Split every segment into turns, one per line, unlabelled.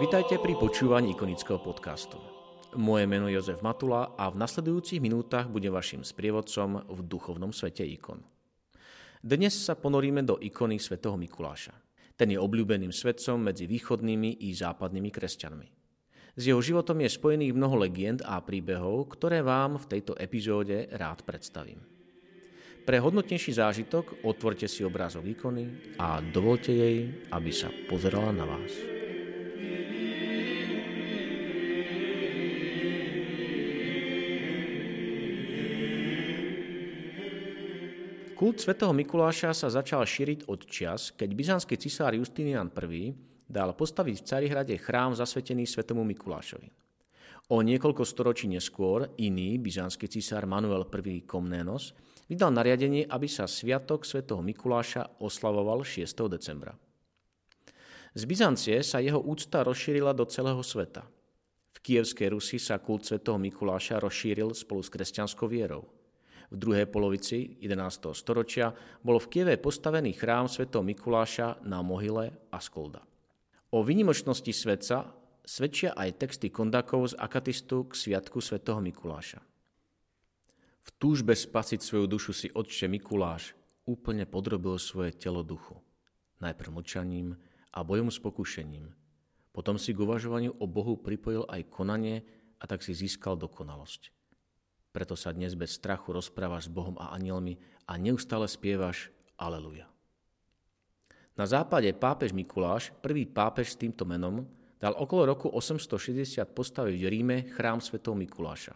Vitajte pri počúvaní ikonického podcastu. Moje meno je Jozef Matula a v nasledujúcich minútach budem vašim sprievodcom v duchovnom svete ikon. Dnes sa ponoríme do ikony svätého Mikuláša. Ten je obľúbeným svetcom medzi východnými i západnými kresťanmi. S jeho životom je spojených mnoho legend a príbehov, ktoré vám v tejto epizóde rád predstavím. Pre hodnotnejší zážitok otvorte si obrázok ikony a dovolte jej, aby sa pozerala na vás. Kult svätého Mikuláša sa začal šíriť od čias, keď byzantský cisár Justinian I dal postaviť v Carihrade chrám zasvetený svetomu Mikulášovi. O niekoľko storočí neskôr iný byzantský cisár Manuel I Komnénos vydal nariadenie, aby sa sviatok svätého Mikuláša oslavoval 6. decembra. Z Byzancie sa jeho úcta rozšírila do celého sveta. V kievskej Rusi sa kult svätého Mikuláša rozšíril spolu s kresťanskou vierou – v druhej polovici 11. storočia bol v Kieve postavený chrám Sv. Mikuláša na mohyle Askolda. O vynimočnosti svetca svedčia aj texty kondakov z akatistu k sviatku Sv. Mikuláša. V túžbe spasiť svoju dušu si otče Mikuláš úplne podrobil svoje telo duchu. Najprv mlčaním a bojom s pokušením. Potom si k uvažovaniu o Bohu pripojil aj konanie a tak si získal dokonalosť. Preto sa dnes bez strachu rozprávaš s Bohom a anielmi a neustále spievaš Aleluja. Na západe pápež Mikuláš, prvý pápež s týmto menom, dal okolo roku 860 postaviť v Ríme chrám svätého Mikuláša.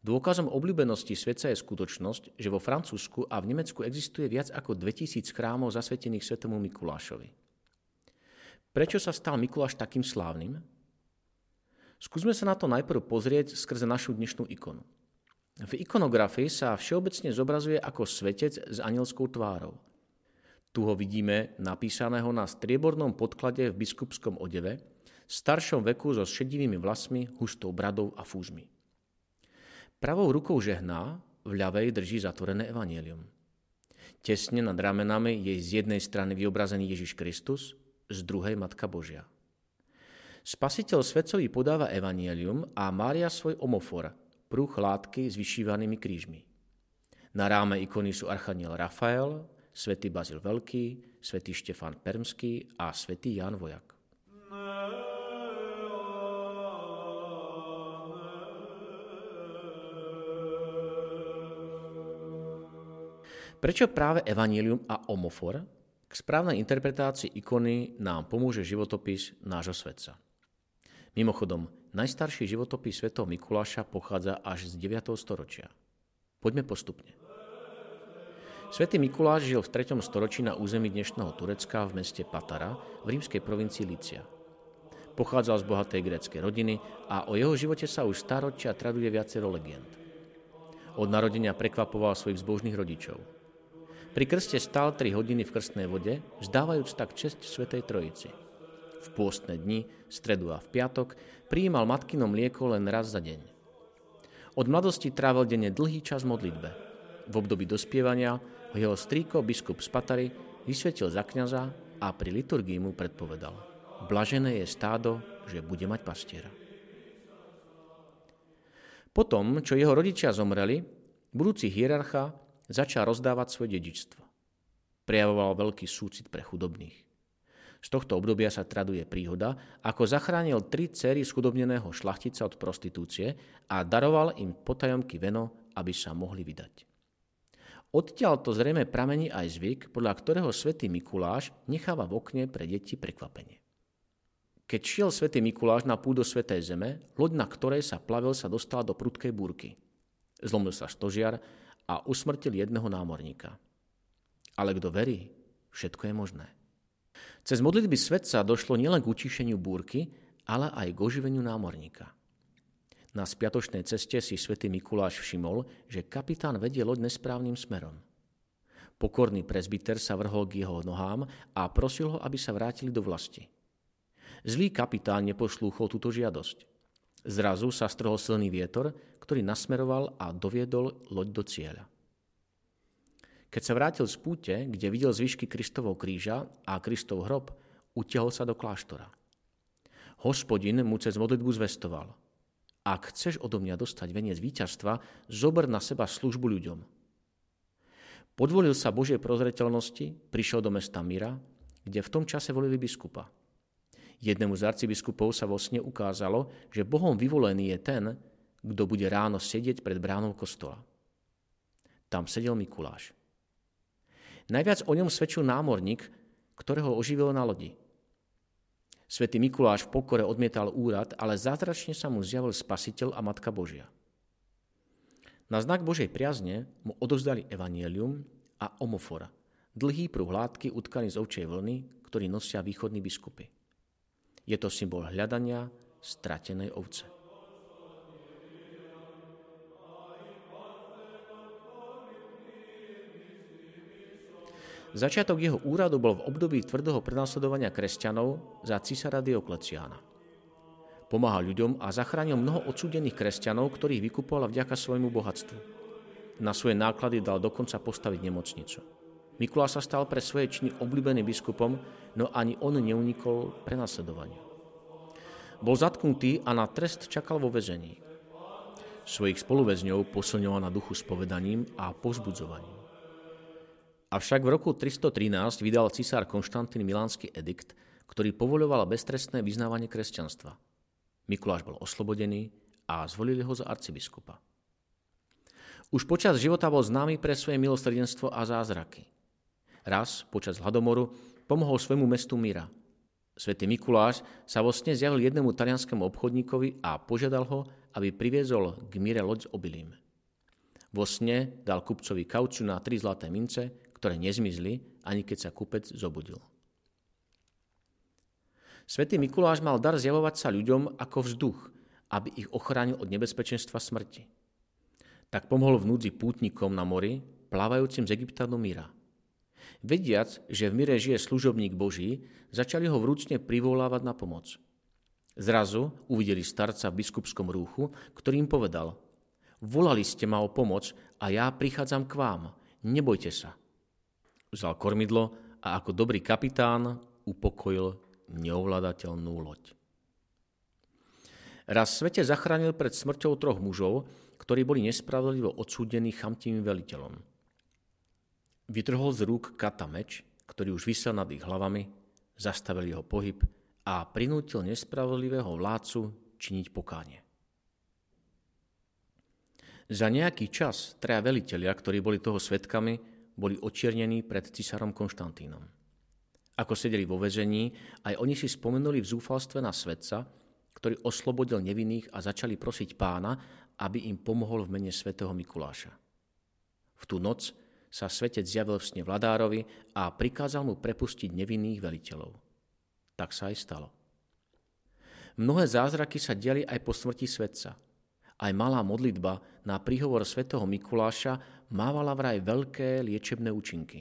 Dôkazom obľúbenosti svetca je skutočnosť, že vo Francúzsku a v Nemecku existuje viac ako 2000 chrámov zasvetených svetému Mikulášovi. Prečo sa stal Mikuláš takým slávnym? Skúsme sa na to najprv pozrieť skrze našu dnešnú ikonu. V ikonografii sa všeobecne zobrazuje ako svetec s anielskou tvárou. Tu ho vidíme napísaného na striebornom podklade v biskupskom odeve, v staršom veku so šedivými vlasmi, hustou bradou a fúzmi. Pravou rukou žehná, v ľavej drží zatvorené evanielium. Tesne nad ramenami je z jednej strany vyobrazený Ježiš Kristus, z druhej Matka Božia. Spasiteľ svetcovi podáva evanielium a Mária svoj omofor, prúh látky s vyšívanými krížmi. Na ráme ikony sú archaniel Rafael, svätý Bazil Veľký, svätý Štefán Permský a svätý Jan Vojak. Prečo práve evanílium a omofor? K správnej interpretácii ikony nám pomôže životopis nášho svetca. Mimochodom, najstarší životopis svätého Mikuláša pochádza až z 9. storočia. Poďme postupne. Svetý Mikuláš žil v 3. storočí na území dnešného Turecka v meste Patara v rímskej provincii Lícia. Pochádzal z bohatej gréckej rodiny a o jeho živote sa už staročia traduje viacero legend. Od narodenia prekvapoval svojich zbožných rodičov. Pri krste stál 3 hodiny v krstnej vode, vzdávajúc tak čest Svetej Trojici – v pôstne dni, stredu a v piatok, prijímal matkino mlieko len raz za deň. Od mladosti trávil denne dlhý čas v modlitbe. V období dospievania ho jeho strýko, biskup z Patary, vysvetil za kňaza a pri liturgii mu predpovedal. Blažené je stádo, že bude mať pastiera. Potom, čo jeho rodičia zomreli, budúci hierarcha začal rozdávať svoje dedičstvo. Prejavoval veľký súcit pre chudobných. Z tohto obdobia sa traduje príhoda, ako zachránil tri cery schudobneného šlachtica od prostitúcie a daroval im potajomky veno, aby sa mohli vydať. Odtiaľ to zrejme pramení aj zvyk, podľa ktorého svätý Mikuláš necháva v okne pre deti prekvapenie. Keď šiel svätý Mikuláš na púdo Svetej Zeme, loď, na ktorej sa plavil, sa dostala do prudkej búrky. Zlomil sa stožiar a usmrtil jedného námorníka. Ale kto verí, všetko je možné. Cez modlitby svetca došlo nielen k utišeniu búrky, ale aj k oživeniu námorníka. Na spiatočnej ceste si svätý Mikuláš všimol, že kapitán vedie loď nesprávnym smerom. Pokorný prezbiter sa vrhol k jeho nohám a prosil ho, aby sa vrátili do vlasti. Zlý kapitán neposlúchol túto žiadosť. Zrazu sa strhol silný vietor, ktorý nasmeroval a doviedol loď do cieľa. Keď sa vrátil z púte, kde videl zvyšky Kristovho kríža a Kristov hrob, utiahol sa do kláštora. Hospodin mu cez modlitbu zvestoval. Ak chceš odo mňa dostať veniec víťazstva, zober na seba službu ľuďom. Podvolil sa Božej prozreteľnosti, prišiel do mesta Mira, kde v tom čase volili biskupa. Jednému z arcibiskupov sa vo sne ukázalo, že Bohom vyvolený je ten, kto bude ráno sedieť pred bránou kostola. Tam sedel Mikuláš. Najviac o ňom svedčil námorník, ktorého oživil na lodi. Svetý Mikuláš v pokore odmietal úrad, ale zázračne sa mu zjavil Spasiteľ a Matka Božia. Na znak Božej priazne mu odovzdali evanielium a omofora, dlhý pruh látky utkaný z ovčej vlny, ktorý nosia východní biskupy. Je to symbol hľadania stratenej ovce. Začiatok jeho úradu bol v období tvrdého prenasledovania kresťanov za císara Diokleciána. Pomáhal ľuďom a zachránil mnoho odsúdených kresťanov, ktorých vykupoval vďaka svojmu bohatstvu. Na svoje náklady dal dokonca postaviť nemocnicu. Mikulás sa stal pre svoje činy obľúbeným biskupom, no ani on neunikol prenasledovaniu. Bol zatknutý a na trest čakal vo väzení. Svojich spoluväzňov posilňoval na duchu spovedaním a pozbudzovaním. Avšak v roku 313 vydal cisár Konštantín Milánsky edikt, ktorý povoľoval beztrestné vyznávanie kresťanstva. Mikuláš bol oslobodený a zvolili ho za arcibiskupa. Už počas života bol známy pre svoje milosrdenstvo a zázraky. Raz, počas hladomoru, pomohol svojmu mestu Mira. Svetý Mikuláš sa vo sne zjavil jednému talianskému obchodníkovi a požiadal ho, aby priviezol k Mire loď s obilím. Vo sne dal kupcovi kauču na tri zlaté mince, ktoré nezmizli, ani keď sa kupec zobudil. Svetý Mikuláš mal dar zjavovať sa ľuďom ako vzduch, aby ich ochránil od nebezpečenstva smrti. Tak pomohol v núdzi pútnikom na mori, plávajúcim z Egypta do Míra. Vediac, že v Mire žije služobník Boží, začali ho vrúcne privolávať na pomoc. Zrazu uvideli starca v biskupskom rúchu, ktorý im povedal Volali ste ma o pomoc a ja prichádzam k vám. Nebojte sa vzal kormidlo a ako dobrý kapitán upokojil neovladateľnú loď. Raz svete zachránil pred smrťou troch mužov, ktorí boli nespravodlivo odsúdení chamtivým veliteľom. Vytrhol z rúk kata meč, ktorý už vysel nad ich hlavami, zastavil jeho pohyb a prinútil nespravodlivého vládcu činiť pokánie. Za nejaký čas traja veliteľia, ktorí boli toho svetkami, boli očiernení pred cisárom Konštantínom. Ako sedeli vo väzení, aj oni si spomenuli v zúfalstve na svetca, ktorý oslobodil nevinných a začali prosiť pána, aby im pomohol v mene svätého Mikuláša. V tú noc sa svetec zjavil v sne vladárovi a prikázal mu prepustiť nevinných veliteľov. Tak sa aj stalo. Mnohé zázraky sa diali aj po smrti svetca – aj malá modlitba na príhovor svätého Mikuláša mávala vraj veľké liečebné účinky.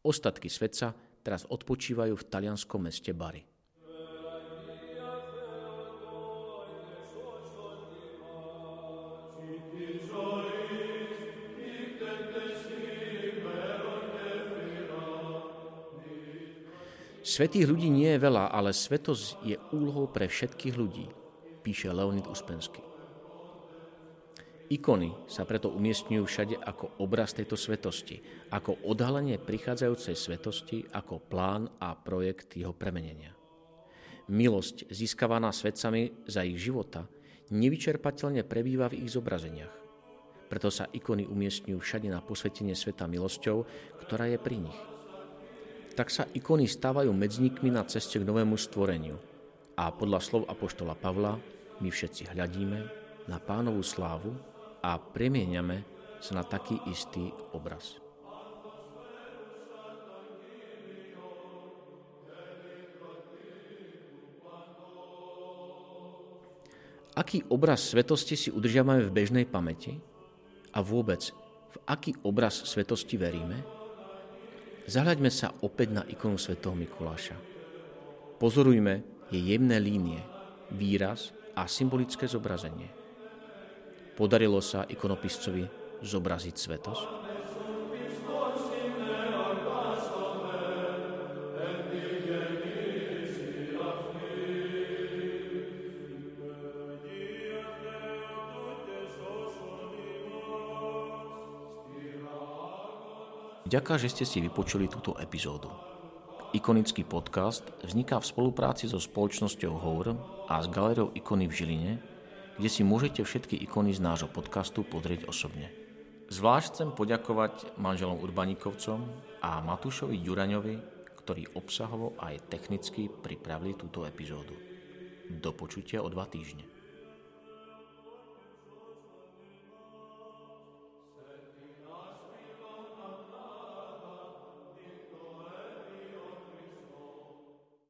Ostatky svetca teraz odpočívajú v talianskom meste Bari. Svetých ľudí nie je veľa, ale svetosť je úlohou pre všetkých ľudí, píše Leonid Uspensky. Ikony sa preto umiestňujú všade ako obraz tejto svetosti, ako odhalenie prichádzajúcej svetosti, ako plán a projekt jeho premenenia. Milosť získavaná svetcami za ich života nevyčerpateľne prebýva v ich zobrazeniach. Preto sa ikony umiestňujú všade na posvetenie sveta milosťou, ktorá je pri nich. Tak sa ikony stávajú medzníkmi na ceste k novému stvoreniu. A podľa slov apoštola Pavla my všetci hľadíme na pánovú slávu a premieňame sa na taký istý obraz. Aký obraz svetosti si udržiavame v bežnej pamäti a vôbec v aký obraz svetosti veríme? Zahľaďme sa opäť na ikonu svätého Mikuláša. Pozorujme jej jemné línie, výraz a symbolické zobrazenie. Podarilo sa ikonopiscovi zobraziť svetosť? Ďakujem, že ste si vypočuli túto epizódu. Ikonický podcast vzniká v spolupráci so spoločnosťou Hour a s galériou Ikony v Žiline, kde si môžete všetky ikony z nášho podcastu pozrieť osobne. Zvlášť chcem poďakovať manželom Urbaníkovcom a Matúšovi Ďuraňovi, ktorí obsahovo aj technicky pripravili túto epizódu. Do počutia o dva týždne.